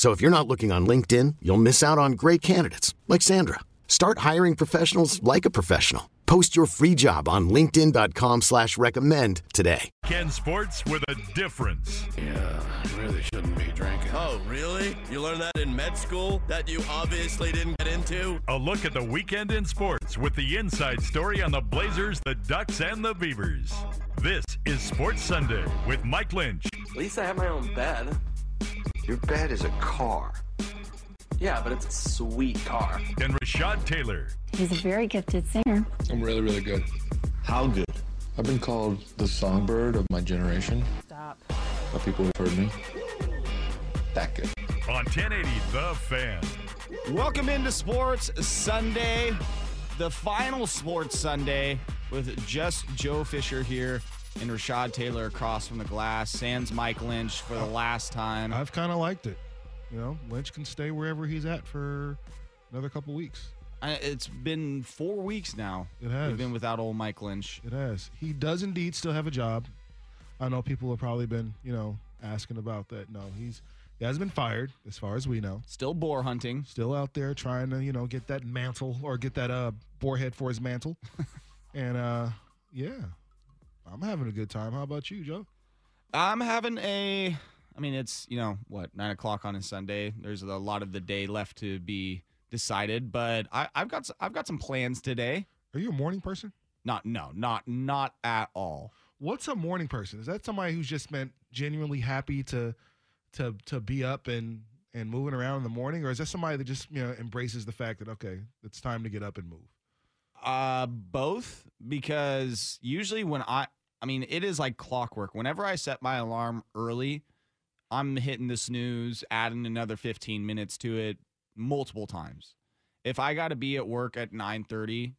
So if you're not looking on LinkedIn, you'll miss out on great candidates like Sandra. Start hiring professionals like a professional. Post your free job on LinkedIn.com slash recommend today. Ken Sports with a difference. Yeah, really shouldn't be drinking. Oh, really? You learned that in med school that you obviously didn't get into? A look at the weekend in sports with the inside story on the Blazers, the Ducks, and the Beavers. This is Sports Sunday with Mike Lynch. At least I have my own bed. Your bed is a car. Yeah, but it's a sweet car. And Rashad Taylor. He's a very gifted singer. I'm really, really good. How good? I've been called the songbird of my generation. Stop. By people who've heard me. That good. On 1080, The Fan. Welcome into Sports Sunday, the final Sports Sunday with just Joe Fisher here and Rashad Taylor across from the glass. Sans Mike Lynch for the last time. I've kind of liked it. You know, Lynch can stay wherever he's at for another couple weeks. I, it's been four weeks now. It has. We've been without old Mike Lynch. It has. He does indeed still have a job. I know people have probably been, you know, asking about that. No, he's he hasn't been fired, as far as we know. Still boar hunting. Still out there trying to, you know, get that mantle or get that uh boar head for his mantle. and uh yeah, I'm having a good time. How about you, Joe? I'm having a. I mean, it's you know what nine o'clock on a Sunday. There's a lot of the day left to be decided, but I, I've got I've got some plans today. Are you a morning person? Not no not not at all. What's a morning person? Is that somebody who's just meant genuinely happy to to to be up and and moving around in the morning, or is that somebody that just you know embraces the fact that okay, it's time to get up and move? Uh, both because usually when I, I mean, it is like clockwork. Whenever I set my alarm early, I'm hitting the snooze, adding another 15 minutes to it multiple times. If I got to be at work at 9:30,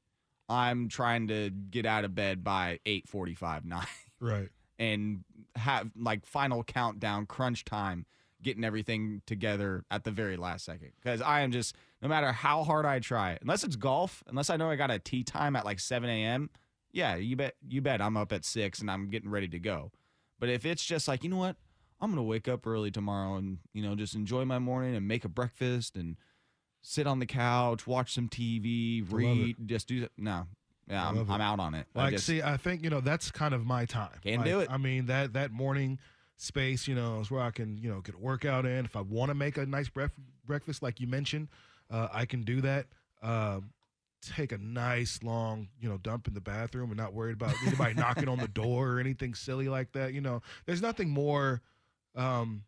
I'm trying to get out of bed by 8:45, 9, Right. and have like final countdown, crunch time, getting everything together at the very last second. Because I am just, no matter how hard I try, unless it's golf, unless I know I got a tee time at like 7 a.m., yeah, you bet, you bet I'm up at six and I'm getting ready to go. But if it's just like, you know what, I'm gonna wake up early tomorrow and you know just enjoy my morning and make a breakfast and sit on the couch, watch some TV, read, just do that. No, yeah, I I'm. I'm out on it. I Like, just- see, I think you know that's kind of my time. Can Like, do it. I mean that that morning space, you know, is where I can you know get a workout in. If I want to make a nice bref- breakfast, like you mentioned, uh, I can do that. Um take a nice long you know dump in the bathroom and not worried about anybody knocking on the door or anything silly like that. You know, there's nothing more. Um,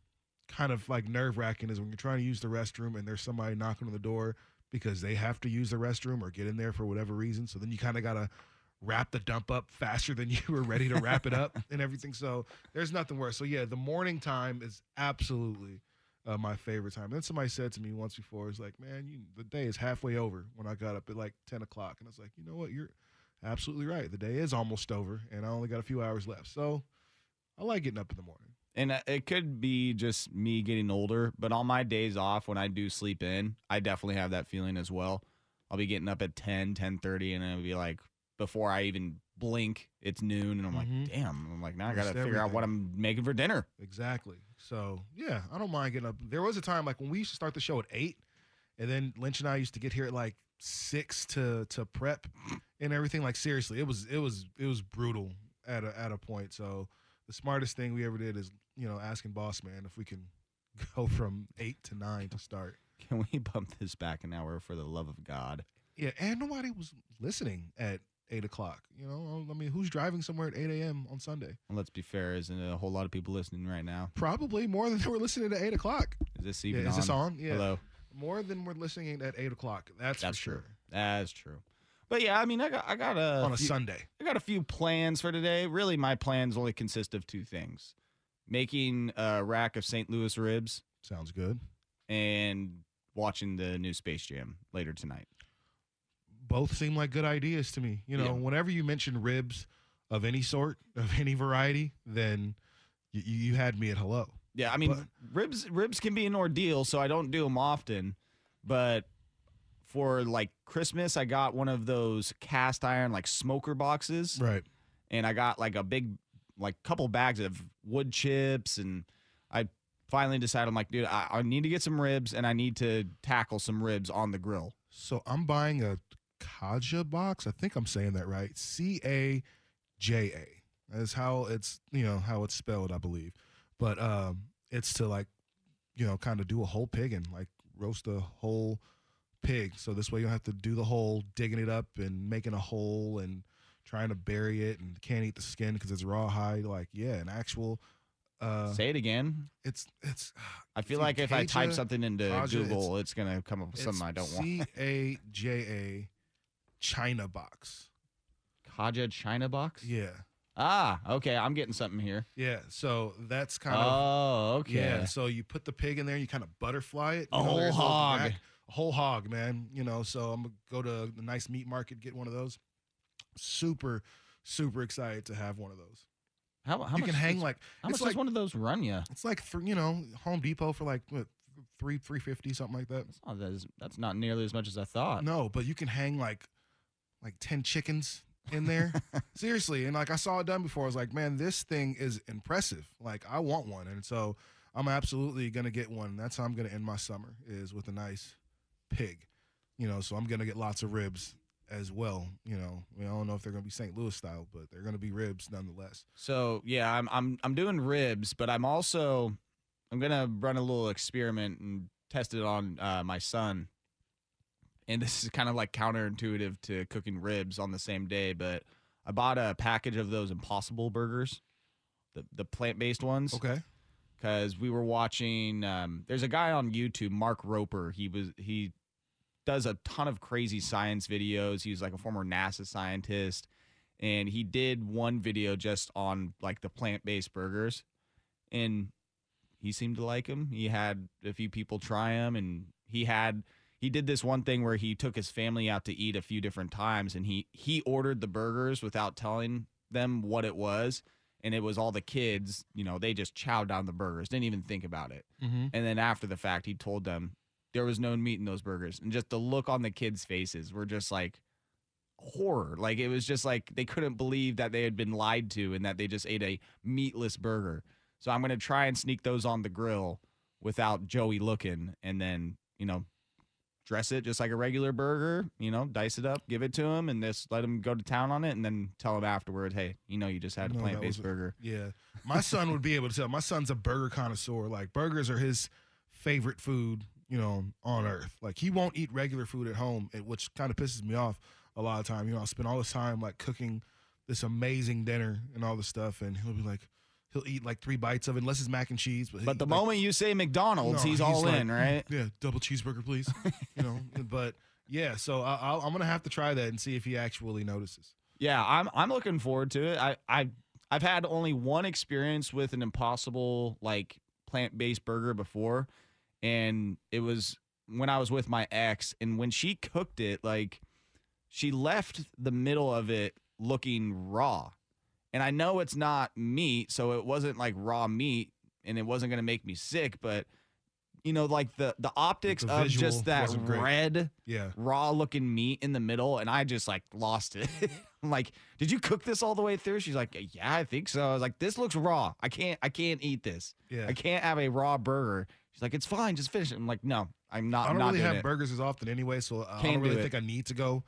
kind of like nerve wracking is when you're trying to use the restroom and there's somebody knocking on the door because they have to use the restroom or get in there for whatever reason. So then you kind of got to wrap the dump up faster than you were ready to wrap it up and everything. So there's nothing worse. So yeah, the morning time is absolutely uh, my favorite time. then somebody said to me once before, "It's like, man, you, the day is halfway over." When I got up at like 10 o'clock, and I was like, you know what, you're absolutely right. The day is almost over, and I only got a few hours left. So I like getting up in the morning. And uh, it could be just me getting older, but on my days off when I do sleep in, I definitely have that feeling as well. I'll be getting up at 10, 10:30 and I'll be like before I even blink, it's noon and I'm Mhm. like, "Damn." I'm like, "Now I got to figure out what I'm making for dinner." Exactly. So yeah, I don't mind getting up. There was a time like when we used to start the show at eight, and then Lynch and I used to get here at like six to to prep and everything. Like seriously, it was it was it was brutal at a at a point. So the smartest thing we ever did is you know asking Boss Man if we can go from eight to nine to start. Can we bump this back an hour for the love of God? Yeah, and nobody was listening at eight o'clock. You know, I mean, who's driving somewhere at eight a.m. on Sunday? Well, let's be fair, isn't a whole lot of people listening right now? Probably more than they were listening at eight o'clock. Is this Yeah, even is on? this on? Yeah. Hello. More than we're listening at eight o'clock. That's, That's true. sure. That's true. But yeah, I mean, I got I got a On a few- Sunday. I got a few plans for today. Really, my plans only consist of two things: making a rack of St. Louis ribs Sounds good. and watching the new Space Jam later tonight. Both seem like good ideas to me. You know, Yeah. whenever you mention ribs of any sort, of any variety, then you, you had me at hello. Yeah, I mean, But- ribs ribs can be an ordeal, so I don't do them often. But for like Christmas, I got one of those cast iron like smoker boxes, Right. and I got like a big like couple bags of wood chips, and I finally decided I'm like, dude, I, I need to get some ribs, and I need to tackle some ribs on the grill. So I'm buying a Caja box. I think I'm saying that right. C A J A. That's how it's you know how it's spelled, I believe. But um, it's to like you know kind of do a whole pig and like roast a whole pig. So this way you don't have to do the whole digging it up and making a hole and trying to bury it and can't eat the skin because it's rawhide. Like yeah, an actual. Uh, Say it again. it's it's. I feel like if I type something into Caja, Google, it's, gonna come up with something I don't want. C A J A China box. Caja China box. Yeah. Ah, okay. I'm getting something here. Yeah, so that's kind of Oh, okay. yeah. So you put the pig in there, you kind of butterfly it. A know, whole hog. a whole hog, man. You know, so I'm gonna go to the nice meat market, get one of those. Super, super excited to have one of those. How, how you much can hang does- like How much like does one of those run you? it's like thr you know Home Depot for like what, three three fifty something like that. That's, that's not nearly as much as I thought. No, but you can hang like like 10 chickens in there. Seriously. And like I saw it done before. I was like, man, this thing is impressive. Like I want one. And so I'm absolutely gonna get one. That's how I'm gonna end my summer is with a nice pig. You know, so I'm gonna get lots of ribs as well. You know, I, mean, I don't know if they're gonna be St. Louis style, but they're gonna be ribs nonetheless. So yeah, I'm I'm I'm doing ribs, but I'm also I'm gonna run a little experiment and test it on uh, my son. And this is kind of like counterintuitive to cooking ribs on the same day, but I bought a package of those Impossible burgers, the the plant based ones. Okay. because we were watching. Um, there's a guy on YouTube, Mark Rober. He was he does a ton of crazy science videos. He's like a former NASA scientist, and he did one video just on like the plant based burgers, and he seemed to like them. He had a few people try them, and he had he did this one thing where he took his family out to eat a few different times, and he he ordered the burgers without telling them what it was and it was all the kids, you know, they just chowed down the burgers, didn't even think about it. Mm-hmm. And then after the fact, he told them there was no meat in those burgers. And just the look on the kids' faces were just like horror. Like it was just like they couldn't believe that they had been lied to and that they just ate a meatless burger. So I'm going to try and sneak those on the grill without Joey looking and then, you know, dress it just like a regular burger, you know, dice it up, give it to him, and just let him go to town on it, and then tell him afterward, hey, you know, you just had a No, plant based burger. Yeah. My son would be able to tell. My son's a burger connoisseur. Like burgers are his favorite food, you know, on earth. Like he won't eat regular food at home, which kind of pisses me off a lot of time. You know, I spend all this time like cooking this amazing dinner and all this stuff, and he'll be like, he'll eat like three bites of it, unless it's mac and cheese. But, But the like, moment you say McDonald's, no, he's, all like, in, right? Yeah, double cheeseburger, please. you know, but yeah, so I, I'll, I'm gonna have to try that and see if he actually notices. Yeah, I'm I'm looking forward to it. I I I've had only one experience with an impossible like plant-based burger before and it was when I was with my ex and when she cooked it like she left the middle of it looking raw. And I know it's not meat, so it wasn't like raw meat and it wasn't going to make me sick, but you know like the the optics The of just that red Yeah. raw looking meat in the middle and I just like lost it. Mm-hmm. I'm like, "Did you cook this all the way through?" She's like, "Yeah, I think so." I was like, "This looks raw. I can't I can't eat this. Yeah. I can't have a raw burger." She's like, "It's fine, just finish it." I'm like, "No, I'm not I I'm don't not really doing have it." burgers as often anyway, so uh, I Can't don't really it. think I need to go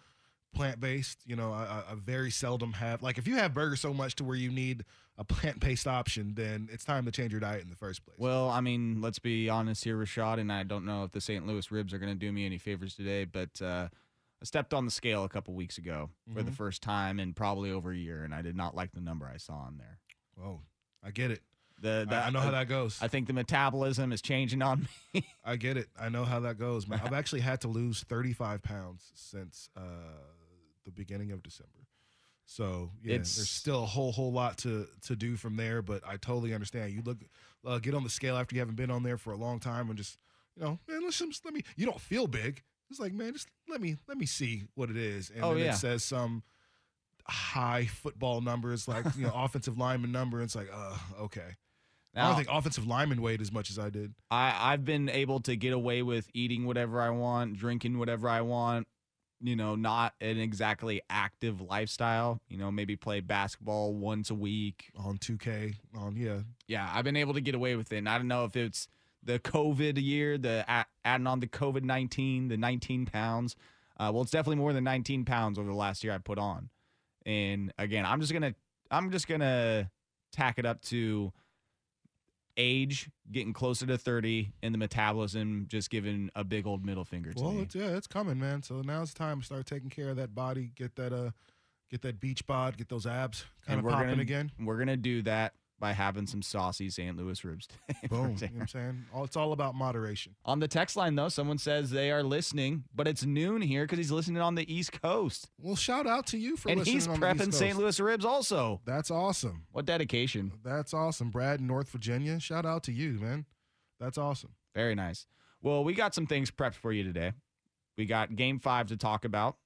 plant based. You know, I, I very seldom have like if you have burgers so much to where you need a plant based option, then it's time to change your diet in the first place. Well, I mean, let's be honest here, Rashad, and I don't know if the St. Louis ribs are going to do me any favors today, but uh, I stepped on the scale a couple weeks ago for the Mhm. first time in probably over a year, and I did not like the number I saw on there. Oh, I get it. The, the I, I know how that goes. I think the metabolism is changing on me. I get it. I know how that goes, man. I've actually had to lose 35 pounds since uh, the beginning of December. So yeah, It's- there's still a whole whole lot to to do from there. But I totally understand. You look, uh, get on the scale after you haven't been on there for a long time, and just you know, man, let's just let me. You don't feel big. It's like, man, just let me let me see what it is. And Oh, then yeah. it says some high football numbers, like you know, offensive lineman number. And it's like, uh, okay. I don't think offensive lineman weighed as much as I did. I, I've been able to get away with eating whatever I want, drinking whatever I want, you know, not an exactly active lifestyle. You know, maybe play basketball once a week. on 2K, on yeah, Yeah, I've been able to get away with it. And I don't know if it's the COVID year, the adding on the COVID 19, the 19 pounds. Uh, well, it's definitely more than 19 pounds over the last year I put on. And again, I'm just to, I'm just going to tack it up to age, getting closer to 30, and the metabolism just giving a big old middle finger to Well, me. it's, yeah, it's coming, man. So now it's time to start taking care of that body, get that uh, get that beach bod, get those abs kind And of popping gonna, again. We're going to do that by having some saucy St. Louis ribs today. Boom. You know what I'm saying? All, oh, it's all about moderation. On the text line, though, someone says they are listening, but it's noon here because he's listening on the East Coast. Well, shout out to you for and listening. he's on the East prepping St. Louis ribs also. That's awesome. What dedication. That's awesome, Brad, in North Virginia. Shout out to you, man. That's awesome. Very nice. Well, we got some things prepped for you today. We got game five to talk about.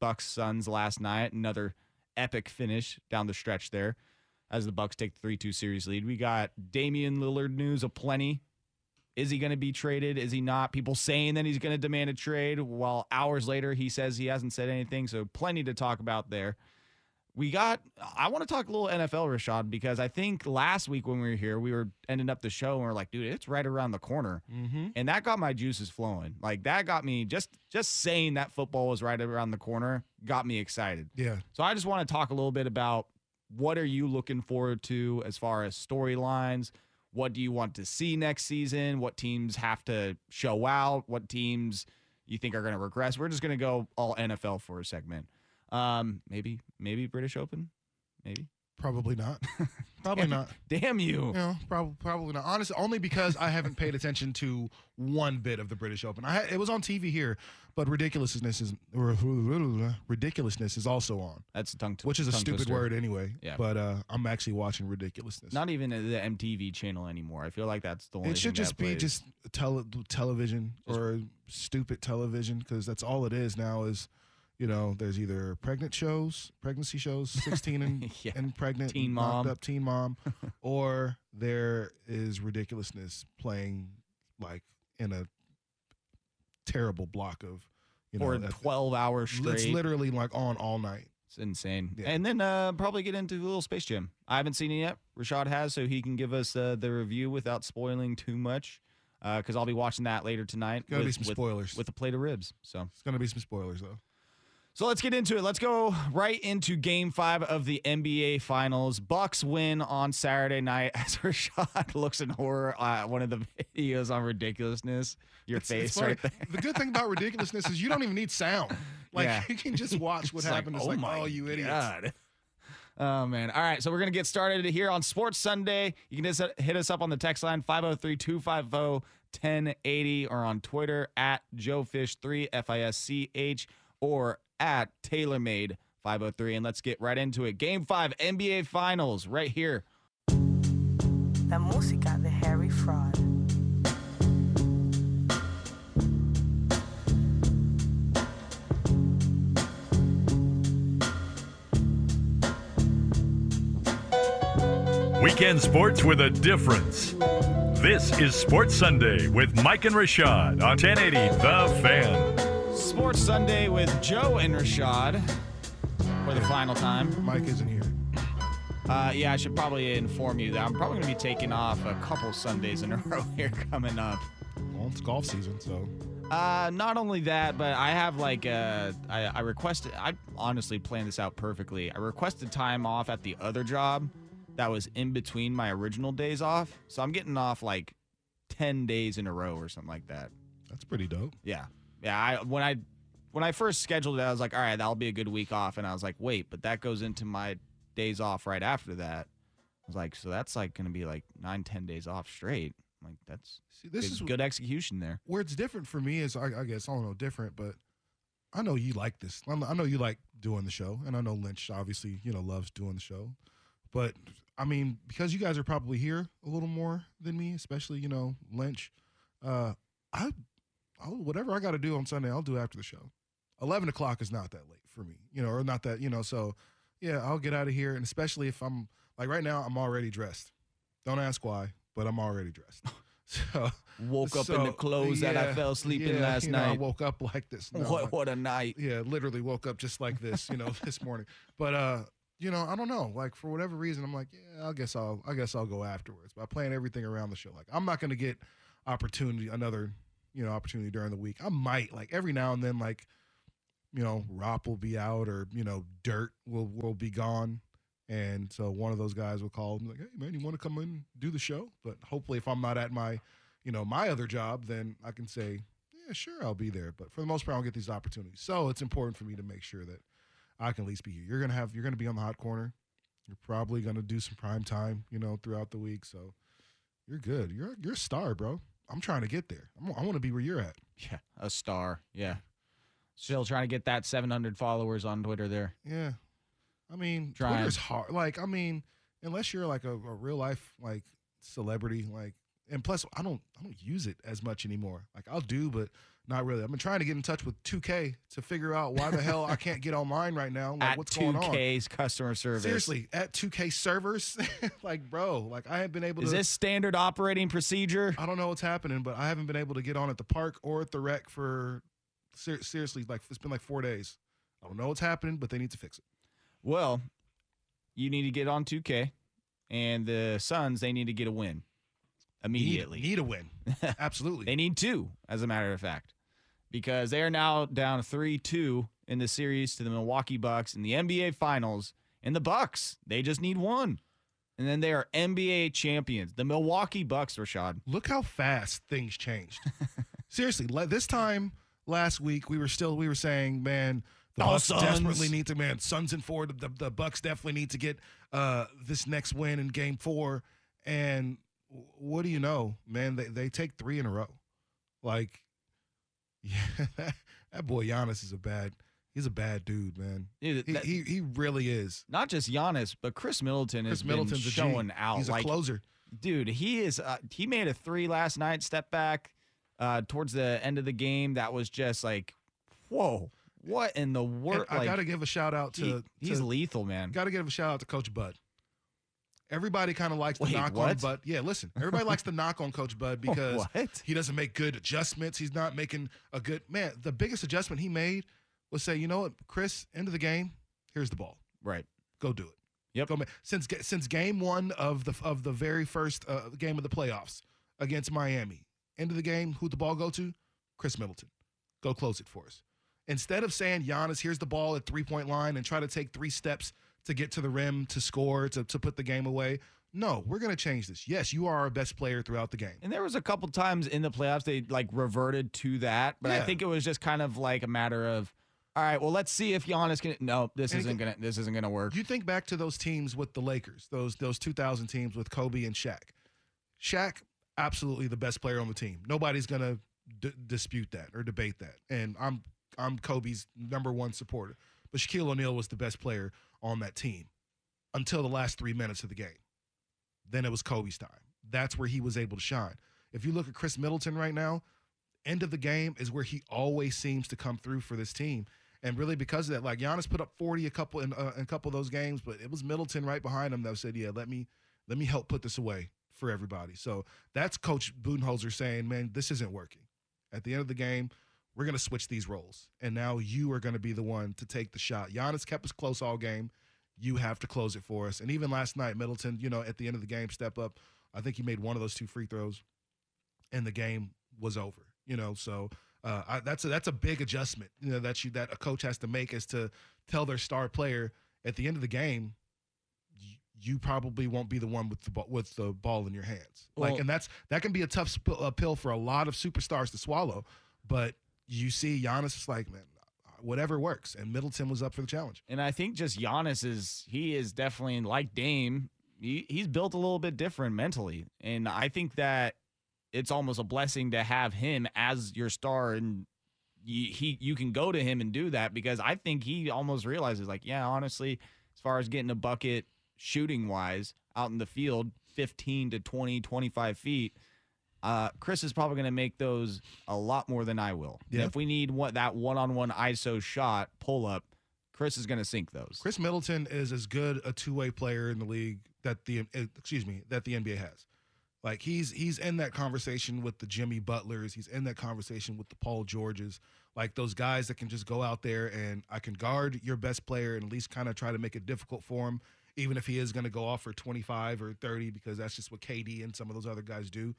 Bucks Suns last night, another epic finish down the stretch there as the Bucks take the 3-2 series lead. We got Damian Lillard news aplenty. Is he going to be traded? Is he not? People saying that he's going to demand a trade, while hours later he says he hasn't said anything. So plenty to talk about there. We got. I want to talk a little NFL, Rashad, because I think last week when we were here, we were ending up the show and we are like, dude, it's right around the corner, Mm-hmm. and that got my juices flowing. Like that got me just just saying that football was right around the corner got me excited. Yeah. So I just want to talk a little bit about what are you looking forward to as far as storylines? What do you want to see next season? What teams have to show out? What teams you think are going to regress? We're just going to go all NFL for a segment. Um, maybe maybe British Open, maybe. Probably not. Probably not. Damn you! Know, probably probably not. Honestly, only because I haven't paid attention to one bit of the British Open. I it was on TV here, but ridiculousness is ridiculousness is also on, That's a tongue. T- which is a stupid twister. word anyway. Yeah. But uh, I'm actually watching ridiculousness. Not even the MTV channel anymore. I feel like that's the only. it should just be plays. just tele- television or stupid television because that's all it is now. Is you know, there's either pregnant shows, pregnancy shows, 16 and, Yeah. and pregnant, Teen Mom. up teen mom, or there is ridiculousness playing like in a terrible block of, you know, that- twelve hours straight. it's literally like on all night. It's insane. Yeah. And then uh, probably get into a little Space Jam. I haven't seen it yet. Rashad has, so he can give us uh, the review without spoiling too much. Because I'll be watching that later tonight. Gotta be with- some with- spoilers. with a plate of ribs. So, It's gonna be some spoilers though. So let's get into it. Let's go right into Game Five of the NBA Finals. Bucks win on Saturday night as Rashad looks in horror at one of the videos on ridiculousness. Your It's- face it's right there. The good thing about ridiculousness is you don't even need sound. Like Yeah. you can just watch what It's like. It's oh like, my oh, you idiots. God. Oh, man. All right. So we're going to get started here on Sports Sunday. You can just hit us up on the text line 503 250 1080 or on Twitter at JoeFish3, F I S C H, or at TaylorMade 503. And let's get right into it. Game five, NBA Finals, right here. La música de Harry Fraud. Weekend sports with a difference. This is Sports Sunday with Mike and Rashad on 1080 The Fan. Sports Sunday with Joe and Rashad for the final time. Mike isn't here. Uh, yeah, I should probably inform you that I'm probably going to be taking off a couple Sundays in a row here coming up. Well, it's golf season, so Uh, not only that, but I have like uh, I, I requested. I honestly planned this out perfectly. I requested time off at the other job that was in between my original days off, so I'm getting off like ten days in a row or something like that. That's pretty dope. Yeah, yeah. I when I when I first scheduled it, I was like, all right, that'll be a good week off, and I was like, wait, but that goes into my days off right after that. I was like, so that's like going to be like nine, ten days off straight. I'm like that's See, this good, is good execution there. where it's different for me is I, I guess I don't know different, but I know you like this. I know- you like doing the show, and I know Lynch obviously you know loves doing the show. But I mean, because you guys are probably here a little more than me, especially you know Lynch. Uh, I, I'll, whatever I got to do on Sunday, I'll do after the show. Eleven o'clock is not that late for me, you know, or not that you know. So yeah, I'll get out of here, and especially if I'm like right now, I'm already dressed. Don't ask why, but I'm already dressed. So Woke up in the so, clothes that I fell asleep in last you know, I night. woke up like this. No, what what a night. yeah, literally woke up just like this, you know, this morning. But uh, you know, I don't know. Like for whatever reason, I'm like, yeah, I guess I'll I guess I'll go afterwards. But I plan everything around the show. Like I'm not gonna get opportunity another, you know, opportunity during the week. I might like every now and then, like, you know, Rop will be out or, you know, Dirt will will be gone. And so one of those guys will call and like, hey man, you want to come in and do the show? But hopefully if I'm not at my, you know, my other job, then I can say, yeah, sure, I'll be there. But for the most part, I don't get these opportunities. So it's important for me to make sure that I can at least be here. You're gonna have you're gonna be on the hot corner. You're probably gonna do some prime time, you know, throughout the week. So you're good. You're you're a star, bro. I'm trying to get there. I'm, I want to be where you're at. Yeah, a star. Yeah. Still trying to get that 700 followers on Twitter there. Yeah. I mean, Trying. Twitter's hard. Like, I mean, unless you're like a, a real life like celebrity, like, and plus, I don't I don't use it as much anymore. Like, I'll do, but not really. I've been trying to get in touch with 2K to figure out why the hell I can't get online right now. Like, At what's going on? 2K's customer service. Seriously, at 2K servers, like, bro, like I haven't been able to Is to. this standard operating procedure? I don't know what's happening, but I haven't been able to get on at the park or at the rec for ser- seriously, like it's been like four days. I don't know what's happening, but they need to fix it. Well, you need to get on 2K, and the Suns, they need to get a win immediately. Need, need a win, absolutely. They need two, as a matter of fact, because they are now down 3 2 in the series to the Milwaukee Bucks in the NBA Finals. And the Bucks, they just need one. And then they are NBA champions. The Milwaukee Bucks, Rashad. Look how fast things changed. Seriously, this time last week we were still we were saying, man, the Oh, Bucks Suns. desperately need to man, Suns and four. The, the Bucks definitely need to get uh, this next win in Game Four. And what do you know, man? They they take three in a row. Like, yeah, that boy Giannis is a bad. He's a bad dude, man. He that- he, he really is. Not just Giannis, but Khris Middleton Chris has Middleton's been a showing out. He's a like, closer. dude he is uh, he made a three last night step back uh towards the end of the game that was just like whoa what in the world I got to give a shout out to. he, he's to- lethal man Got to give a shout out to Coach Bud. Everybody kind of likes the Wait, knock on what? Bud. Yeah, listen, everybody likes the knock on Coach Bud because he doesn't make good adjustments. He's not making a good man. The biggest adjustment he made was say, you know what, Chris, end of the game, here's the ball. right Go do it. Yep. Go since since game one of the of the very first uh, game of the playoffs against Miami. End of the game, who'd the ball go to? Khris Middleton. Go close it for us. Instead of saying Giannis, here's the ball at three point line and try to take three steps to get to the rim to score to to put the game away. No, we're gonna change this. Yes, you are our best player throughout the game. and there was a couple times in the playoffs they like reverted to that but i think it was just kind of like a matter of all right well let's see if Giannis can no this And isn't can- gonna this isn't gonna work You think back to those teams with the Lakers, those those 2000 teams with Kobe and Shaq. Shaq, absolutely the best player on the team. Nobody's gonna d- dispute that or debate that. And I'm I'm Kobe's number one supporter. But Shaquille O'Neal was the best player on that team until the last three minutes of the game. Then it was Kobe's time. That's where he was able to shine. If you look at Khris Middleton right now, end of the game is where he always seems to come through for this team. And really, because of that, like Giannis put up forty a couple in, uh, in a couple of those games, but it was Middleton right behind him that said, "Yeah, let me let me help put this away for everybody." So that's Coach Budenholzer saying, "Man, this isn't working." At the end of the game, we're going to switch these roles, and now you are going to be the one to take the shot. Giannis kept us close all game. You have to close it for us. And even last night, Middleton, you know, at the end of the game, step up. I think he made one of those two free throws, and the game was over. You know, so Uh, I, that's a, that's a big adjustment, you know, that you that a coach has to make is to tell their star player at the end of the game, you probably won't be the one with the ball, with the ball in your hands. like, Well- and that's that can be a tough sp- uh, pill for a lot of superstars to swallow. But you see, Giannis is like, man, whatever works, and Middleton was up for the challenge. And I think just Giannis is he is definitely like Dame. He, he's built a little bit different mentally, and I think that it's almost a blessing to have him as your star, and you, he you can go to him and do that because I think he almost realizes like, yeah, honestly, as far as getting a bucket shooting wise out in the field, 15 to 20, 25 feet. Uh, Chris is probably going to make those a lot more than I will. And Yeah. If we need what that one-on-one ISO shot pull up, Chris is going to sink those. Khris Middleton is as good a two way player in the league that the eh, excuse me that the NBA has. Like he's he's in that conversation with the Jimmy Butlers. He's in that conversation with the Paul Georges. Like those guys that can just go out there and I can guard your best player and at least kind of try to make it difficult for him, even if he is going to go off for 25 or 30 because that's just what KD and some of those other guys do.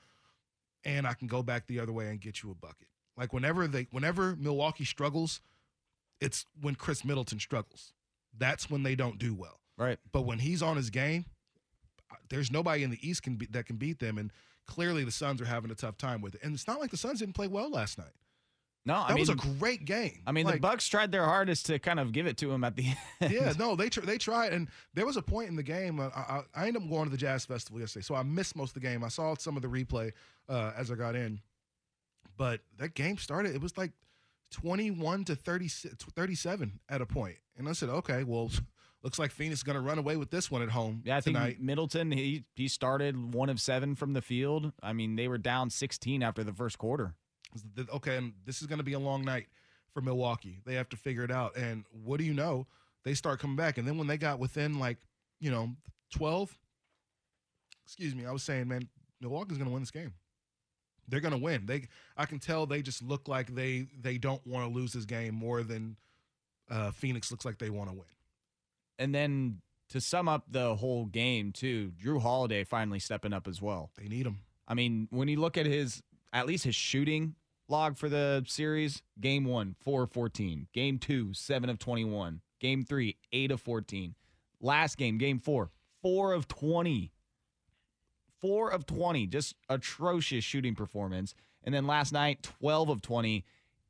And I can go back the other way and get you a bucket. Like whenever they whenever Milwaukee struggles, it's when Khris Middleton struggles. That's when they don't do well. Right. But when he's on his game, there's nobody in the East can be, that can beat them. And clearly the Suns are having a tough time with it. And it's not like the Suns didn't play well last night. No, That I mean, it was a great game. I mean, the Bucks tried their hardest to kind of give it to him at the end. yeah, no, they tr- they tried, and there was a point in the game. Uh, I, I, ended up going to the Jazz Festival yesterday, so I missed most of the game. I saw some of the replay uh, as I got in, but that game started. It was like twenty-one to 30, 37 at a point, and I said, okay, well, looks like Phoenix is going to run away with this one at home Yeah, I think tonight. Middleton he he started one of seven from the field. I mean, they were down 16 after the first quarter. Okay, and this is going to be a long night for Milwaukee. They have to figure it out. And what do you know? They start coming back, and then when they got within like you know twelve, excuse me, I was saying, man, Milwaukee's going to win this game. They're going to win. They, I can tell they just look like they they don't want to lose this game more than uh, Phoenix looks like they want to win. And then to sum up the whole game too, Jrue Holiday finally stepping up as well. They need him. I mean, when you look at his at least his shooting log for the series, game 1, 4 of 14, game 2, 7 of 21, game 3, 8 of 14. Last game, game 4, 4 of 20. 4 of 20, just atrocious shooting performance. And then last night, 12 of 20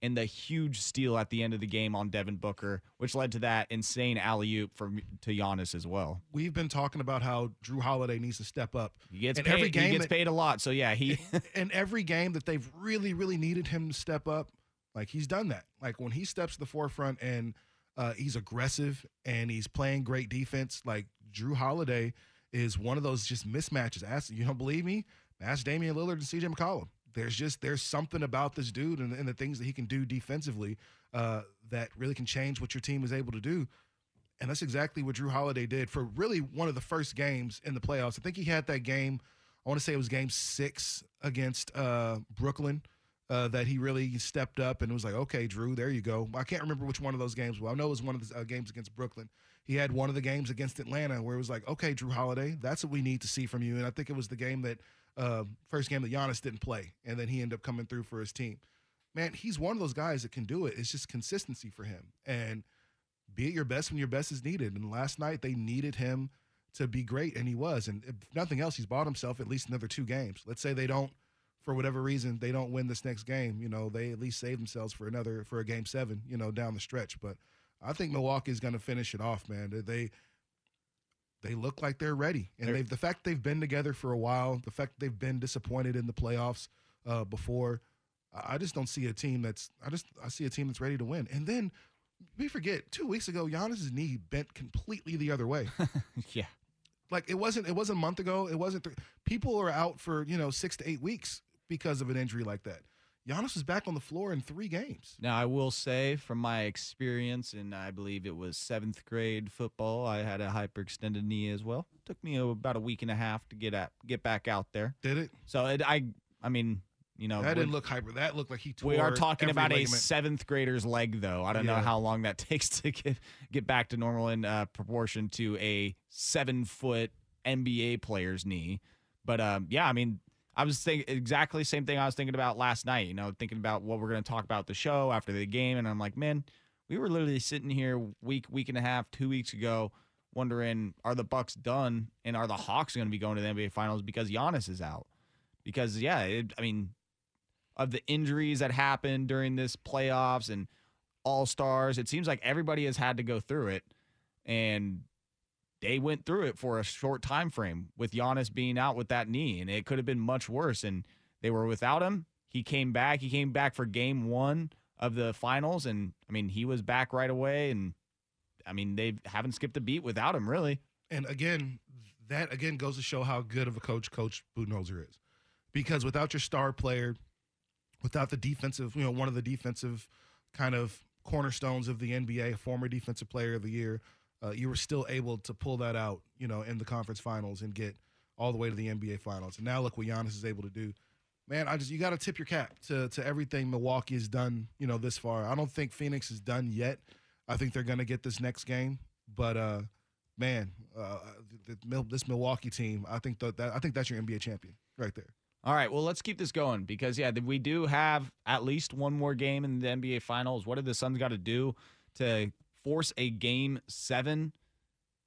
and the huge steal at the end of the game on Devin Booker, which led to that insane alley oop from to Giannis as well. We've been talking about how Jrue Holiday needs to step up. He gets And paid. every game he gets that- paid a lot, so yeah, he in every game that they've really, really needed him to step up, like he's done that. Like when he steps to the forefront and uh, he's aggressive and he's playing great defense, like Jrue Holiday is one of those just mismatches. Ask you don't believe me? Ask Damian Lillard and CJ McCollum. There's just there's something about this dude and, and the things that he can do defensively uh, that really can change what your team is able to do. And that's exactly what Jrue Holiday did for really one of the first games in the playoffs. I think he had that game. I want to say it was game six against uh, Brooklyn uh, that he really stepped up and was like, okay, Drew, there you go. I can't remember which one of those games. Well, I know it was one of the uh, games against Brooklyn. He had one of the games against Atlanta where it was like, okay, Jrue Holiday, that's what we need to see from you. And I think it was the game that uh, first game that Giannis didn't play, and then he ended up coming through for his team. Man, he's one of those guys that can do it. It's just consistency for him and be at your best when your best is needed. And last night they needed him to be great, and he was. And if nothing else, he's bought himself at least another two games. Let's say they don't, for whatever reason, they don't win this next game. You know, they at least save themselves for another for a game seven. You know, down the stretch. But I think Milwaukee's going to finish it off, man. They- They look like they're ready, and They're- they've the fact they've been together for a while, the fact they've been disappointed in the playoffs uh, before. I I just don't see a team that's. I just I see a team that's ready to win. And then we forget two weeks ago, Giannis's knee bent completely the other way. yeah. Like it wasn't. It wasn't a month ago. It wasn't. Th- people are out for you know six to eight weeks because of an injury like that. Giannis was back on the floor in three games. Now, I will say from my experience, and I believe it was seventh grade football, I had a hyperextended knee as well. took me about a week and a half to get at get back out there. Did it? So it, I, I mean, you know, that didn't look hyper. That looked like he tore. we are talking about a seventh grader's leg, though. I don't know how long that takes to get get back to normal in uh, proportion to a seven foot NBA player's knee. But um, yeah, I mean, I was thinking exactly the same thing I was thinking about last night. You know, thinking about what we're going to talk about the show after the game, and I'm like, man, we were literally sitting here week, week and a half, two weeks ago, wondering are the Bucks done and are the Hawks going to be going to the NBA Finals because Giannis is out? Because yeah, it, I mean, of the injuries that happened during this playoffs and All Stars, it seems like everybody has had to go through it, and they went through it for a short time frame with Giannis being out with that knee, and it could have been much worse. And they were without him. He came back. He came back for Game One of the finals, and I mean, he was back right away. And I mean, they haven't skipped a beat without him, really. And again, that again goes to show how good of a coach Coach Budenholzer is, because without your star player, without the defensive, you know, one of the defensive kind of cornerstones of the NBA, a former defensive player of the year, uh, you were still able to pull that out, you know, in the conference finals and get all the way to the NBA finals. And now look what Giannis is able to do. Man, I just you got to tip your cap to to everything Milwaukee has done, you know, this far. I don't think Phoenix is done yet. I think they're going to get this next game, but uh, man, uh, this Milwaukee team, I think that, that I think that's your NBA champion right there. All right, well, let's keep this going because yeah, we do have at least one more game in the NBA Finals. What have the Suns got to do to force a game seven?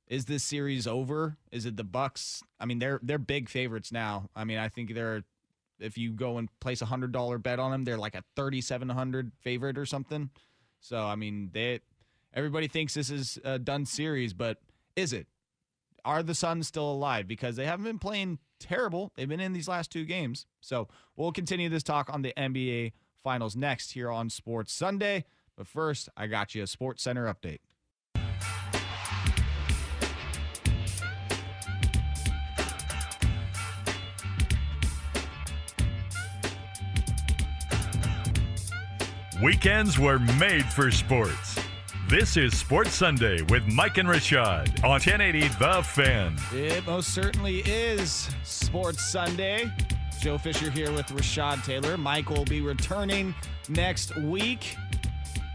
Is this series over? Is it the Bucks? I mean, they're they're big favorites now. I mean, I think they're if you go and place a hundred dollar bet on them, they're like a thirty seven hundred favorite or something. So I mean, they everybody thinks this is a done series, but is it? Are the Suns still alive? Because they haven't been playing terrible. They've been in these last two games. So we'll continue this talk on the NBA Finals next here on Sports Sunday. But first, I got you a Sports Center update. Weekends were made for sports. This is Sports Sunday with Mike and Rashad on 1080 The Fan. It most certainly is Sports Sunday. Joe Fisher here with Rashad Taylor. Mike will be returning next week.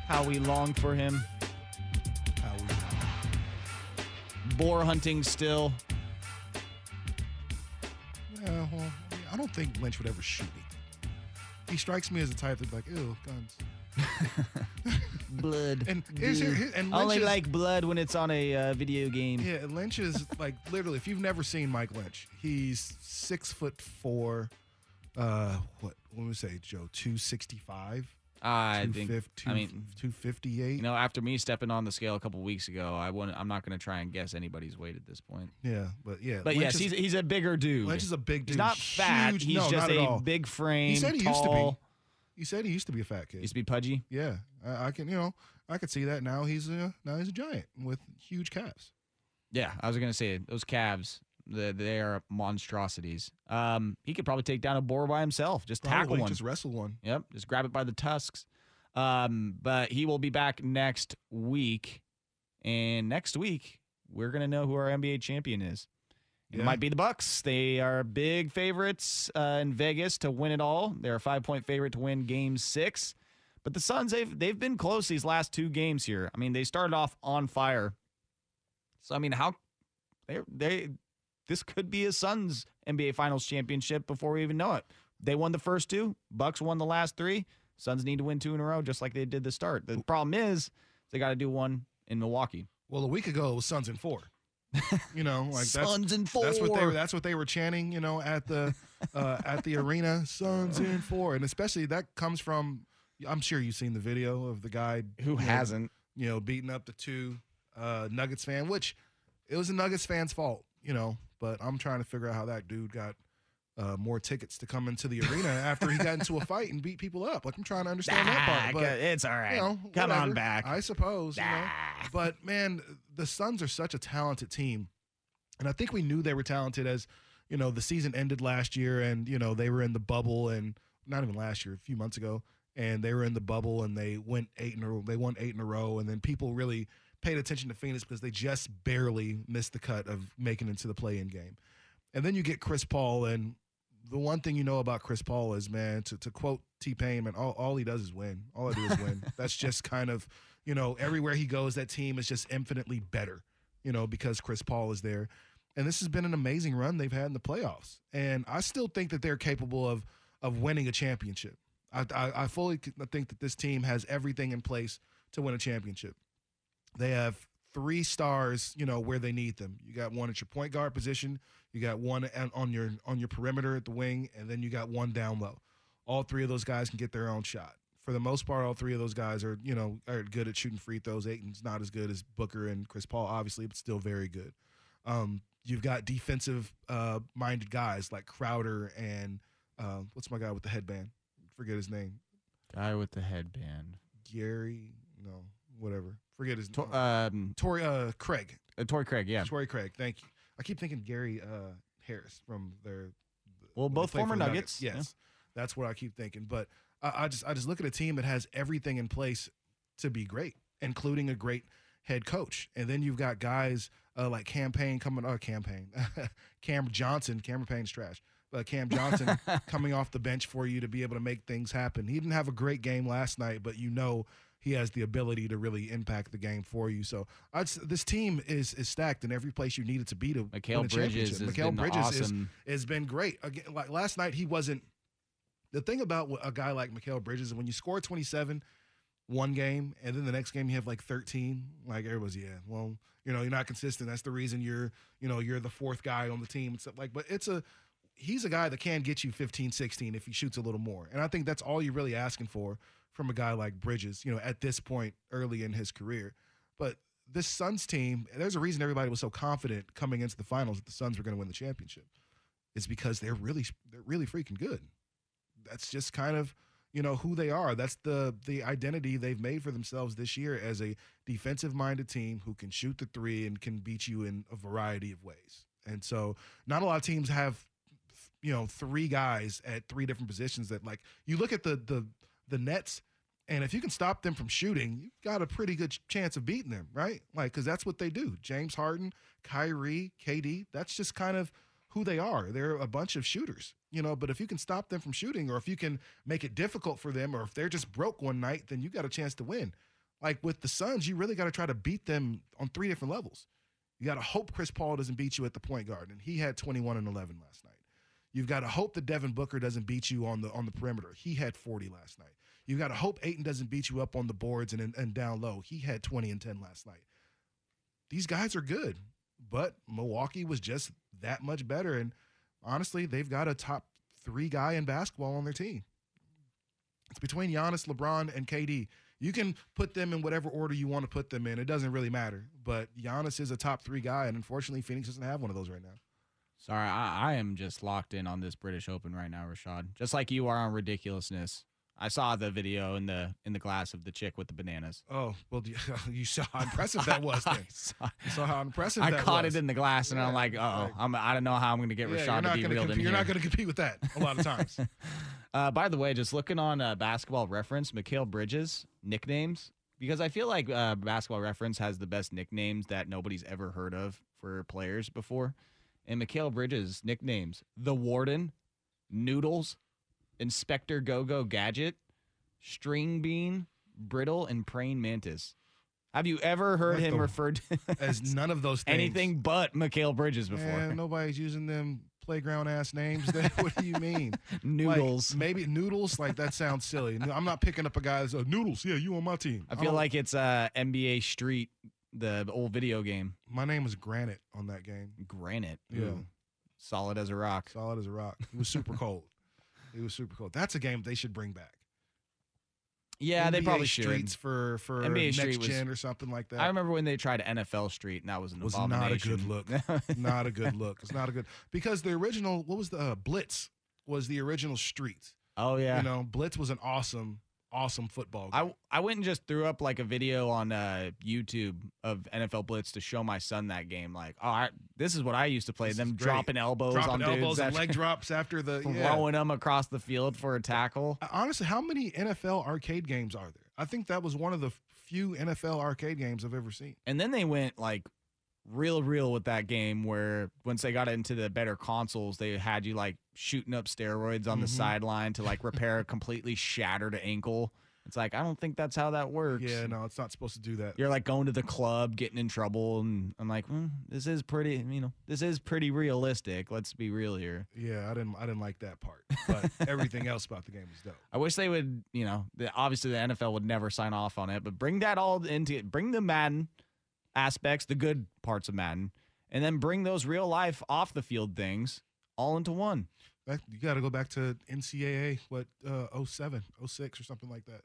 How we long for him. How we Boar hunting still. Yeah, well, I don't think Lynch would ever shoot me. He strikes me as the type that's like, ew, guns. blood. And, here's, here, here, and only is- like blood when it's on a uh, video game. Yeah, Lynch is like literally. If you've never seen Mike Lynch, he's six foot four. Uh, what? What would we say, Joe? Two sixty five. I think. I mean, two fifty eight. you know, after me stepping on the scale a couple weeks ago, I wouldn't, I'm not going to try and guess anybody's weight at this point. yeah, but yeah. But Lynch yes, is- he's he's a bigger dude. Lynch is a big dude. He's not fat. Huge- He's no, just not at a all. big frame. He said he used to be. He said he used to be a fat kid. Used to be pudgy. Yeah, I, I can. You know, I could see that now. He's a now he's a giant with huge calves. Yeah, I was gonna say those calves. The, they are monstrosities. Um, he could probably take down a boar by himself. Just tackle one. Just wrestle one. Yep, just grab it by the tusks. Um, but he will be back next week, and next week we're gonna know who our NBA champion is. It Yeah. might be the Bucks. They are big favorites uh, in Vegas to win it all. They're a five point favorite to win Game Six. But the Suns, they've they've been close these last two games here. I mean, they started off on fire. So I mean, how they they this could be a Suns NBA Finals championship before we even know it. They won the first two. Bucks won the last three. Suns need to win two in a row, just like they did the start. The problem is they got to do one in Milwaukee. Well, a week ago it was Suns in four. You know, like that's, Suns in That's what they four. were. That's what they were chanting. You know, at the uh, at the arena, Suns in four, and especially that comes from. I'm sure you've seen the video of the guy Who hasn't? you know, beating up the two uh, Nuggets fan, which it was a Nuggets fan's fault, you know. But I'm trying to figure out how that dude got uh, more tickets to come into the arena after he got into a fight and beat people up. Like I'm trying to understand that Ah, part. But it's all right. you know, Come on back. I suppose. You know. But man, the Suns are such a talented team, and I think we knew they were talented as you know the season ended last year, and you know they were in the bubble, and not even last year, a few months ago, and they were in the bubble, and they went eight in a row. They won eight in a row, and then people really paid attention to Phoenix because they just barely missed the cut of making it into the play-in game. And then you get Chris Paul, and the one thing you know about Chris Paul is, man, to, to quote T Pain, man, all, all he does is win. All I do is win. That's just kind of, you know, everywhere he goes, that team is just infinitely better, you know, because Chris Paul is there. and this has been an amazing run they've had in the playoffs. And I still think that they're capable of of winning a championship. I, I, I fully think that this team has everything in place to win a championship. They have three stars, you know, where they need them. You got one at your point guard position, you got one on your on your perimeter at the wing, and then you got one down low. All three of those guys can get their own shot. For the most part, all three of those guys are, you know, are good at shooting free throws. Ayton's not as good as Booker and Chris Paul, obviously, but still very good. Um, you've got defensive uh, minded guys like Crowder and uh, what's my guy with the headband? Forget his name. Guy with the headband. Gary, no, whatever. Forget his name. To- um, Torrey uh, Craig. Uh, Torrey Craig, yeah. Torrey Craig. Thank you. I keep thinking Gary uh, Harris from their. Well, both former Nuggets. Nuggets. Yes, yeah. that's what I keep thinking. But I, I just I just look at a team that has everything in place to be great, including a great head coach. And then you've got guys uh, like Cam Payne coming, uh, Cam Payne, Cam Johnson, Cameron Payne's trash, uh, Cam Johnson coming off the bench for you to be able to make things happen. He didn't have a great game last night, but you know he has the ability to really impact the game for you. So this team is is stacked in every place you need it to be to Mikal win a Bridges championship. Mikal Bridges awesome. is, has been great. Again, like last night, he wasn't. The thing about a guy like Mikal Bridges is when you score 27 one game and then the next game you have like 13 like everybody's yeah well you know you're not consistent that's the reason you're you know you're the fourth guy on the team and stuff like but it's a he's a guy that can get you 15 16 if he shoots a little more and i think that's all you're really asking for from a guy like bridges you know at this point early in his career but this suns team there's a reason everybody was so confident coming into the finals that the suns were going to win the championship is because they're really they're really freaking good that's just kind of you know who they are. That's the the identity they've made for themselves this year as a defensive minded team who can shoot the three and can beat you in a variety of ways. And so not a lot of teams have you know three guys at three different positions that like you look at the the the Nets and if you can stop them from shooting, you've got a pretty good chance of beating them, right? Like cuz that's what they do. James Harden, Kyrie, KD, that's just kind of who they are. They're a bunch of shooters, you know, but if you can stop them from shooting or if you can make it difficult for them or if they're just broke one night, then you got a chance to win. Like with the Suns, you really got to try to beat them on three different levels. You got to hope Chris Paul doesn't beat you at the point guard, and he had 21 and 11 last night. You've got to hope that Devin Booker doesn't beat you on the on the perimeter. He had 40 last night. You've got to hope Ayton doesn't beat you up on the boards and, and, and down low. He had 20 and 10 last night. These guys are good, but Milwaukee was just that much better. And honestly, they've got a top three guy in basketball on their team. It's between Giannis, LeBron, and KD. You can put them in whatever order you want to put them in. It doesn't really matter. But Giannis is a top three guy, and unfortunately, Phoenix doesn't have one of those right now. Sorry, I, I am just locked in on this British Open right now, Rashad. Just like you are on ridiculousness. I saw the video in the in the glass of the chick with the bananas. Oh well, you saw how impressive that was. Then. saw, you saw how impressive. I caught was. it in the glass, and yeah, I'm like, oh, right. I'm, I don't know how I'm going to get yeah, Rashad to be reeled in You're here. not going to compete with that a lot of times. uh, by the way, just looking on uh, Basketball Reference, Mikal Bridges nicknames because I feel like uh, Basketball Reference has the best nicknames that nobody's ever heard of for players before. And Mikal Bridges nicknames: the Warden, Noodles, Inspector Go Go Gadget, String Bean, Brittle, and Praying Mantis. Have you ever heard him referred to as none of those things? Anything but Mikal Bridges before. Man, nobody's using them playground ass names. what do you mean? noodles. Like, maybe noodles. Like that sounds silly. I'm not picking up a guy that's uh, noodles. Yeah, you on my team. I feel like it's uh, NBA Street, the old video game. My name was Granite on that game. Granite. Yeah. Ooh. Solid as a rock. Solid as a rock. It was super cold. It was super cold. That's a game they should bring back. Yeah, NBA they probably Streets should. for for NBA next was, gen or something like that. I remember when they tried NFL Street, and that was an was not a good look. not a good look. It's not a good because the original what was the uh, Blitz was the original Street. Oh yeah, you know Blitz was an awesome awesome football game. I I went and just threw up like a video on uh, YouTube of NFL Blitz to show my son that game. Like, oh, I, this is what I used to play. This them dropping elbows dropping on elbows and after, leg drops after the throwing yeah. them across the field for a tackle. Honestly, how many NFL arcade games are there? I think that was one of the few NFL arcade games I've ever seen. And then they went like real real with that game where once they got into the better consoles they had you like shooting up steroids on mm-hmm. the sideline to like repair a completely shattered ankle It's like I don't think that's how that works. Yeah, no, it's not supposed to do that. You're like going to the club, getting in trouble, and I'm like, mm, this is pretty. You know, this is pretty realistic. Let's be real here. Yeah, I didn't I didn't like that part, but everything else about the game was dope. I wish they would. You know, obviously the NFL would never sign off on it, but bring that all into it. Bring the Madden aspects, the good parts of Madden, and then bring those real life off the field things all into one. That, you got to go back to NCAA, what, uh, 07, 06 or something like that,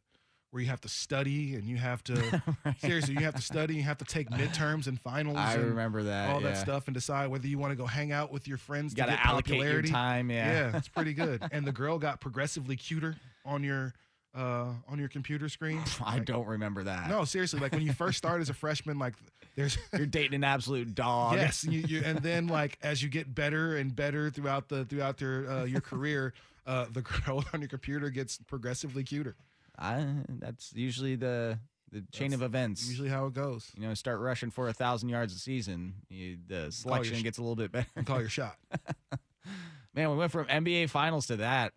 where you have to study and you have to, right. seriously, you have to study, you have to take midterms and finals. I and remember that. All yeah. that stuff and decide whether you want to go hang out with your friends You to got to allocate your time. Yeah. Yeah, it's pretty good. and the girl got progressively cuter on your uh, on your computer screen. I Like, don't remember that. No, seriously, like when you first start as a freshman, like there's You're dating an absolute dog. Yes, and, you, you, and then like as you get better and better throughout the throughout your uh, your career, uh, the girl on your computer gets progressively cuter. I, that's usually the the chain of events. Usually how it goes. you know, start rushing for a thousand yards a season. You, the selection sh- gets a little bit better. Call your shot. Man, we went from NBA finals to that.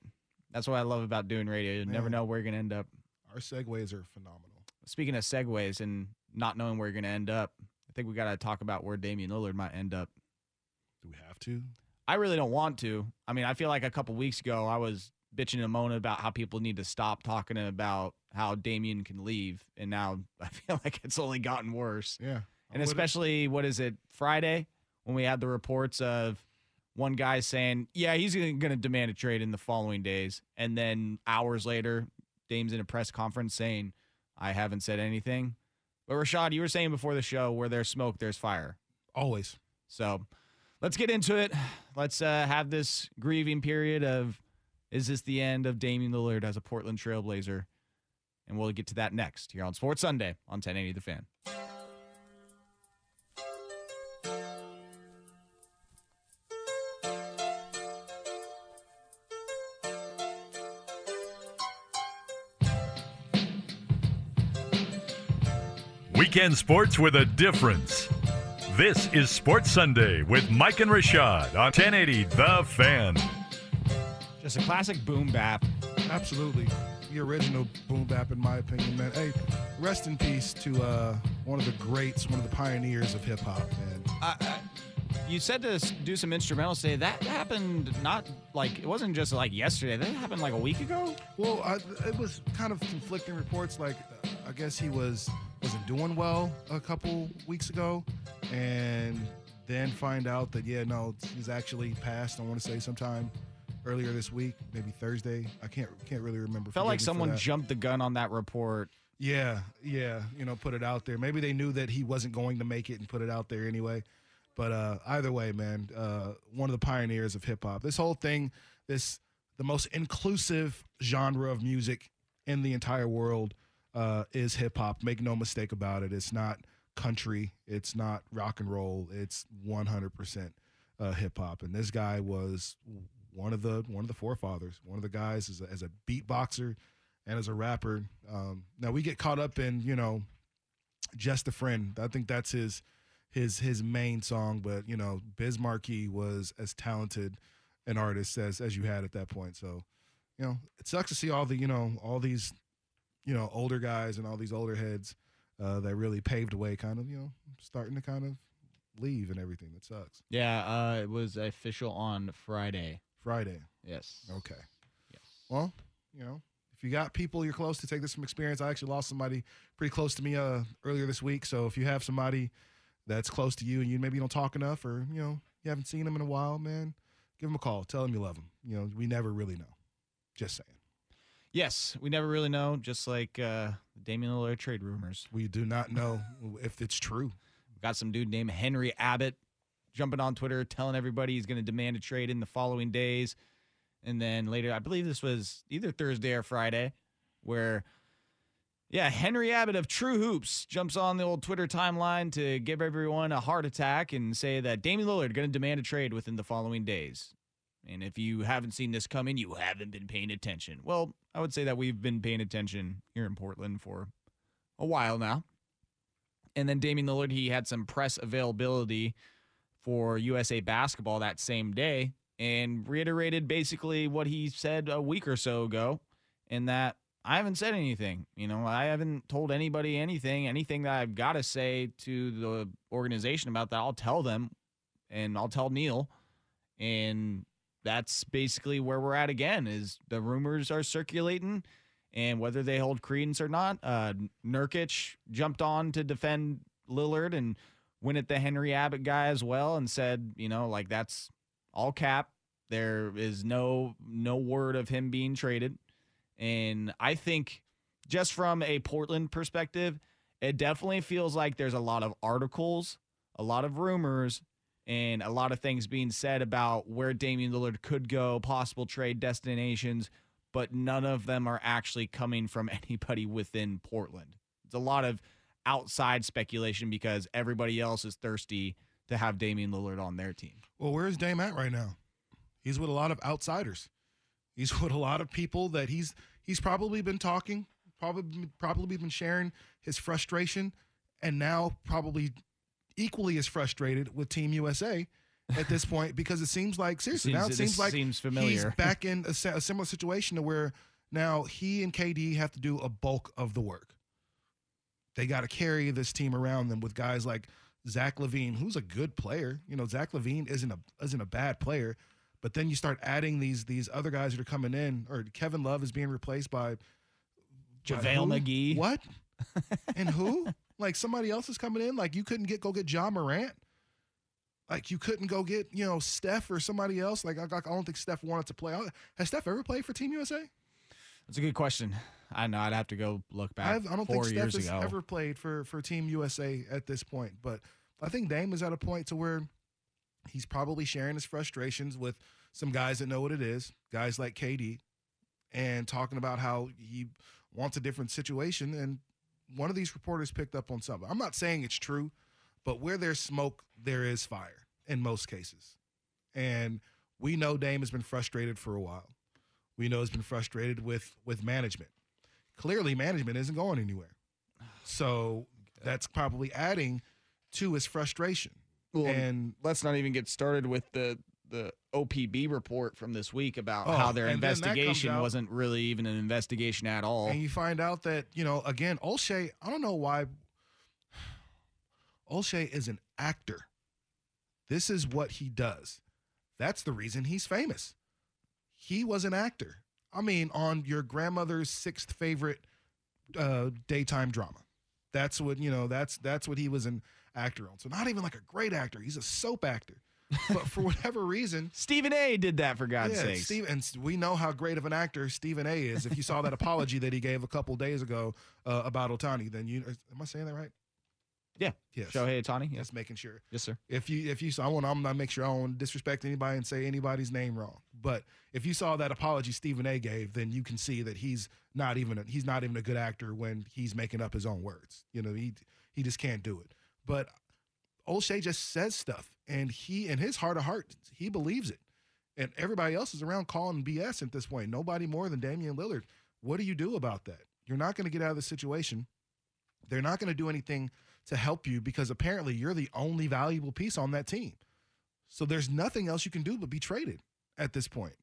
That's what I love about doing radio. You never know where you're gonna end up. Our segues are phenomenal. Speaking of segues and not knowing where you're gonna end up, I think we got to talk about where Damian Lillard might end up. Do we have to? I really don't want to. I mean, I feel like a couple weeks ago I was bitching and moaning about how people need to stop talking about how Damian can leave, and now I feel like it's only gotten worse. Yeah. And especially what is it Friday when we had the reports of one guy saying, "Yeah, he's going to demand a trade in the following days," and then hours later, Dame's in a press conference saying, "I haven't said anything." But Rashad, you were saying before the show, where there's smoke, there's fire. always. So let's get into it. Let's uh, have this grieving period of is this the end of Damian Lillard as a Portland Trailblazer? And we'll get to that next here on Sports Sunday on 1080 The Fan. Weekend sports with a difference. This is Sports Sunday with Mike and Rashad on 1080 The Fan. Just a classic boom bap. Absolutely. The original boom bap, in my opinion, man. Hey, rest in peace to uh, one of the greats, one of the pioneers of hip hop, man. Uh, uh, you said to do some instrumentals today. That happened not like it wasn't just like yesterday. That happened like a week ago. Well, I, it was kind of conflicting reports. Like, uh, I guess he was wasn't doing well a couple weeks ago, and then find out that yeah, no, he's actually passed. I want to say sometime earlier this week, maybe Thursday. I can't can't really remember. Felt Forgive like someone jumped the gun on that report. Yeah, yeah, you know, put it out there. Maybe they knew that he wasn't going to make it and put it out there anyway. But uh, either way, man, uh, one of the pioneers of hip hop. This whole thing, this the most inclusive genre of music in the entire world uh, is hip hop. Make no mistake about it. It's not country. It's not rock and roll. It's 100% uh, hip hop. And this guy was one of the one of the forefathers. One of the guys as a, as a beatboxer and as a rapper. Um, now we get caught up in you know just a friend. I think that's his his his main song. But you know Biz Markie was as talented an artist as as you had at that point. So you know it sucks to see all the you know all these you know older guys and all these older heads uh, that really paved the way, kind of you know starting to kind of leave and everything. That sucks. Yeah, uh, it was official on Friday. Friday. Yes. Okay. Yes. Well, you know, if you got people you're close to, take this from experience. I actually lost somebody pretty close to me uh, earlier this week. So if you have somebody that's close to you and you maybe don't talk enough, or you know you haven't seen them in a while, man, give them a call. Tell them you love them. You know, we never really know. Just saying. Yes, we never really know. Just like uh, Damian Lillard trade rumors. We do not know if it's true. We've got some dude named Henry Abbott jumping on Twitter, telling everybody he's going to demand a trade in the following days. And then later, I believe this was either Thursday or Friday, where, yeah, Henry Abbott of True Hoops jumps on the old Twitter timeline to give everyone a heart attack and say that Damian Lillard going to demand a trade within the following days. And if you haven't seen this coming, you haven't been paying attention. Well, I would say that we've been paying attention here in Portland for a while now. And then Damian Lillard, he had some press availability for USA basketball that same day and reiterated basically what he said a week or so ago, in that I haven't said anything. You know, I haven't told anybody anything. Anything that I've got to say to the organization about that, I'll tell them and I'll tell Neil. And that's basically where we're at again is the rumors are circulating and whether they hold credence or not. Uh, Nurkic jumped on to defend Lillard and went at the Henry Abbott guy as well and said, you know, like that's all cap. There is no no word of him being traded. And I think just from a Portland perspective, it definitely feels like there's a lot of articles, a lot of rumors, and a lot of things being said about where Damian Lillard could go, possible trade destinations, but none of them are actually coming from anybody within Portland. It's a lot of outside speculation because everybody else is thirsty to have Damian Lillard on their team. Well, where's Dame at right now? He's with a lot of outsiders. He's with a lot of people that he's he's probably been talking, probably probably been sharing his frustration, and now probably equally as frustrated with Team USA at this point because it seems like seriously Seems- now it seems like seems he's back in a, a similar situation to where now he and KD have to do a bulk of the work. They got to carry this team around them with guys like Zach LaVine, who's a good player. You know, Zach LaVine isn't a isn't a bad player, but then you start adding these these other guys that are coming in, or Kevin Love is being replaced by by JaVale? McGee. What? and who? Like somebody else is coming in. Like you couldn't get go get Ja Morant. Like you couldn't go get you know Steph or somebody else. Like I, I don't think Steph wanted to play. Has Steph ever played for Team USA? That's a good question. I know I'd have to go look back. I've, I don't four think Steph has ago. ever played for for Team USA at this point. But I think Dame is at a point to where he's probably sharing his frustrations with some guys that know what it is, guys like KD, and talking about how he wants a different situation. And one of these reporters picked up on something. I'm not saying it's true, but where there's smoke, there is fire in most cases. And we know Dame has been frustrated for a while. We know he's been frustrated with with management. Clearly, management isn't going anywhere. So that's probably adding to his frustration. Well, and let's not even get started with the the OPB report from this week about Oh, how their and then that comes investigation out. wasn't really even an investigation at all. And you find out that, you know, again, Olshey, I don't know why Olshey is an actor. This is what he does. That's the reason he's famous. He was an actor. I mean, on your grandmother's sixth favorite uh, daytime drama. That's what, you know, that's that's what he was an actor on. So not even like a great actor. He's a soap actor. But for whatever reason, Stephen A. did that for God's yeah, sake. Steve, and we know how great of an actor Stephen A. is. If you saw that apology that he gave a couple days ago uh, about Ohtani, then you am I saying that right? Yeah. Yes. Shohei Ohtani. Yes. Just making sure. Yes, sir. If you if you saw, I want I'm not make sure I don't disrespect anybody and say anybody's name wrong. But if you saw that apology Stephen A. gave, then you can see that he's not even a, he's not even a good actor when he's making up his own words. You know, he he just can't do it. But Olshey just says stuff, and he in his heart of hearts he believes it, and everybody else is around calling BS at this point. Nobody more than Damian Lillard. What do you do about that? You're not going to get out of the situation. They're not going to do anything to help you because apparently you're the only valuable piece on that team. So there's nothing else you can do but be traded at this point.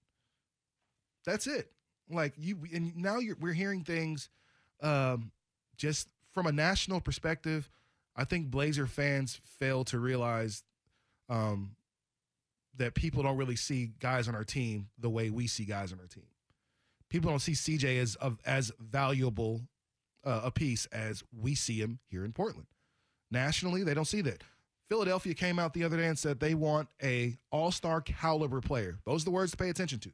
That's it. Like you, and now we're hearing things um, just from a national perspective. I think Blazer fans fail to realize um, that people don't really see guys on our team the way we see guys on our team. People don't see CJ as of as valuable uh, a piece as we see him here in Portland. Nationally, they don't see that. Philadelphia came out the other day and said they want a all-star caliber player. Those are the words to pay attention to.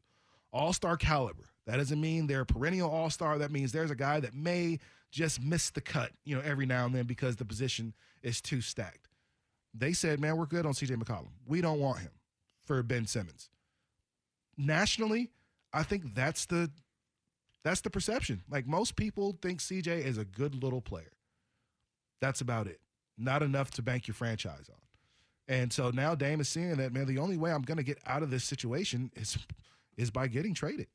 All-star caliber. That doesn't mean they're a perennial all-star. That means there's a guy that may just miss the cut, you know, every now and then because the position is too stacked. They said, "Man, we're good on CJ McCollum. We don't want him for Ben Simmons." Nationally, I think that's the that's the perception. Like most people think CJ is a good little player. That's about it. Not enough to bank your franchise on. And so now Dame is seeing that man, the only way I'm to get out of this situation is is by getting traded.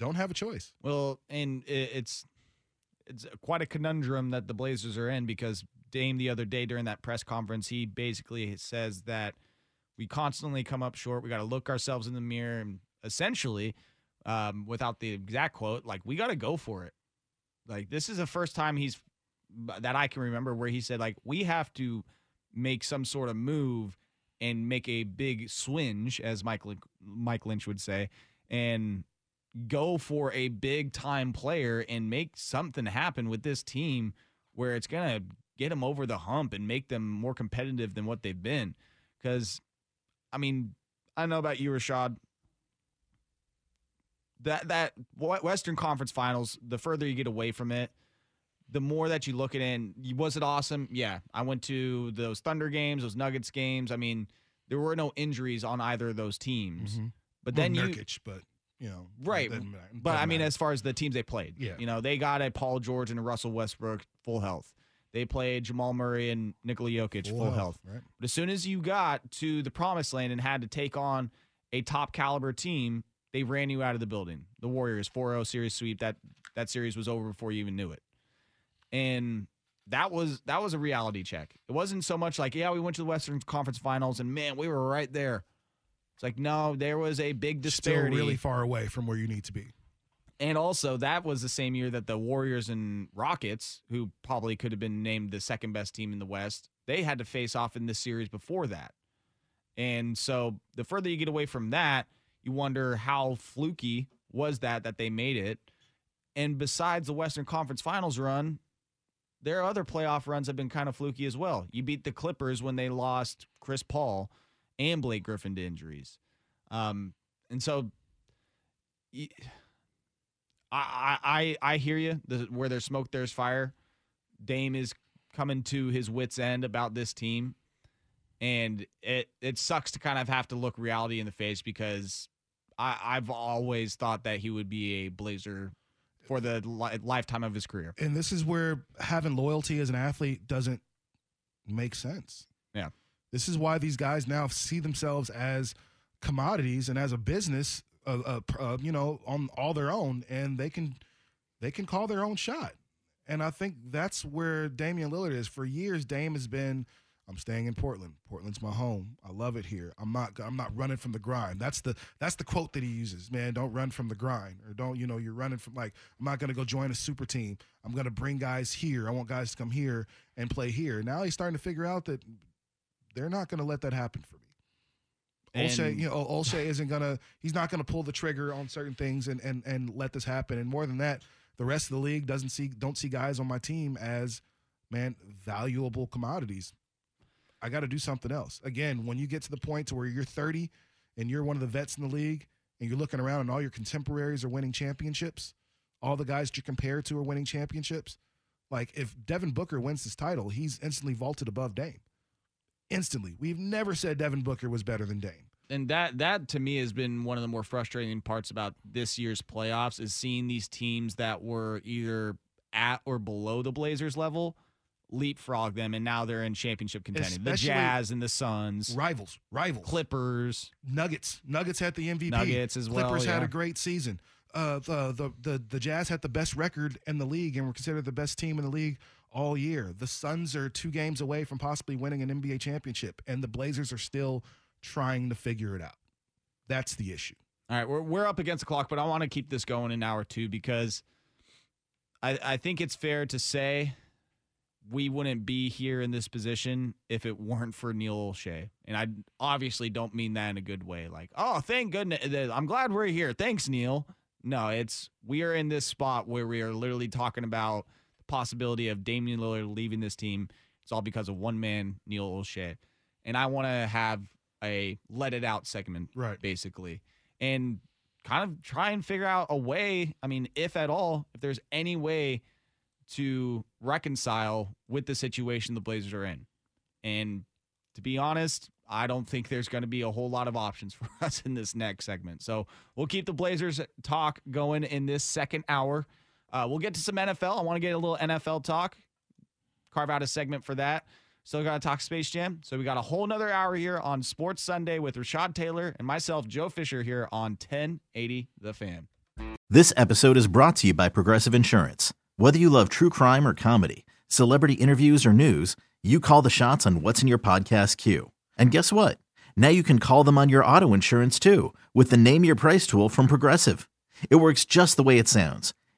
Don't have a choice. Well, and it's it's quite a conundrum that the Blazers are in because Dame the other day during that press conference, he basically says that we constantly come up short. We got to look ourselves in the mirror and essentially um, without the exact quote, like we got to go for it. Like this is the first time he's that I can remember where he said like we have to make some sort of move and make a big swinge, as Mike Mike Lynch would say, and go for a big time player and make something happen with this team where it's gonna get them over the hump and make them more competitive than what they've been. Because, I mean, I know about you, Rashad. That that Western Conference Finals, the further you get away from it, the more that you look at it, and was it awesome? Yeah. I went to those Thunder games, those Nuggets games. I mean, there were no injuries on either of those teams. Mm-hmm. But well, then you, but you know, right? But I mean, as far as the teams they played, yeah, you know, they got a Paul George and a Russell Westbrook full health. They played Jamal Murray and Nikola Jokic full, full health. health. Right. But as soon as you got to the promised land and had to take on a top caliber team, they ran you out of the building. The Warriors 4-0 series sweep. That that series was over before you even knew it. And that was that was a reality check. It wasn't so much like, yeah, we went to the Western Conference Finals and man, we were right there. It's like, no, there was a big disparity. Still really far away from where you need to be. And also, that was the same year that the Warriors and Rockets, who probably could have been named the second best team in the West, they had to face off in this series before that. And so, the further you get away from that, you wonder how fluky was that that they made it. And besides the Western Conference Finals run, their other playoff runs have been kind of fluky as well. You beat the Clippers when they lost Chris Paul and Blake Griffin to injuries. Um, and so I I I hear you. The, where there's smoke, there's fire. Dame is coming to his wits end about this team, and it it sucks to kind of have to look reality in the face because I I've always thought that he would be a Blazer for the li- lifetime of his career. And this is where having loyalty as an athlete doesn't make sense. Yeah. This is why these guys now see themselves as commodities and as a business, uh, uh, uh, you know, on all their own, and they can they can call their own shot. And I think that's where Damian Lillard is. For years, Dame has been, I'm staying in Portland. Portland's my home. I love it here. I'm not I'm not running from the grind. That's the that's the quote that he uses. Man, don't run from the grind, or don't you know you're running from like I'm not going to go join a super team. I'm going to bring guys here. I want guys to come here and play here. Now he's starting to figure out that they're not going to let that happen for me. Olshey, you know, Olshey isn't gonna. He's not gonna pull the trigger on certain things and and and let this happen. And more than that, the rest of the league doesn't see don't see guys on my team as man valuable commodities. I got to do something else. Again, when you get to the point to where you're 30 and you're one of the vets in the league, and you're looking around and all your contemporaries are winning championships, all the guys you compare to are winning championships. Like if Devin Booker wins this title, he's instantly vaulted above Dame instantly. We've never said Devin Booker was better than Dame. And that that to me has been one of the more frustrating parts about this year's playoffs is seeing these teams that were either at or below the Blazers level leapfrog them and now they're in championship contention. Especially the Jazz and the Suns. Rivals. Rivals. Clippers. Nuggets. Nuggets had the MVP. Nuggets as well. Clippers yeah. had a great season. Uh, the, the the the Jazz had the best record in the league and were considered the best team in the league all year. The Suns are two games away from possibly winning an NBA championship, and the Blazers are still trying to figure it out. That's the issue. All right, we're we're up against the clock, but I want to keep this going an hour two because I I think it's fair to say we wouldn't be here in this position if it weren't for Neil Olshey. And I obviously don't mean that in a good way. Like, oh, thank goodness. I'm glad we're here. Thanks, Neil. No, it's we are in this spot where we are literally talking about possibility of Damian Lillard leaving this team. It's all because of one man, Neil Olshey. And I want to have a let it out segment, right? Basically, and kind of try and figure out a way. I mean, if at all, if there's any way to reconcile with the situation the Blazers are in. And to be honest, I don't think there's going to be a whole lot of options for us in this next segment. So we'll keep the Blazers talk going in this second hour. Uh, we'll get to some NFL. I want to get a little NFL talk, carve out a segment for that. Still got to talk Space Jam. So we got a whole nother hour here on Sports Sunday with Rashad Taylor and myself, Joe Fisher, here on 1080 The Fan. This episode is brought to you by Progressive Insurance. Whether you love true crime or comedy, celebrity interviews or news, you call the shots on what's in your podcast queue. And guess what? Now you can call them on your auto insurance too with the Name Your Price tool from Progressive. It works just the way it sounds.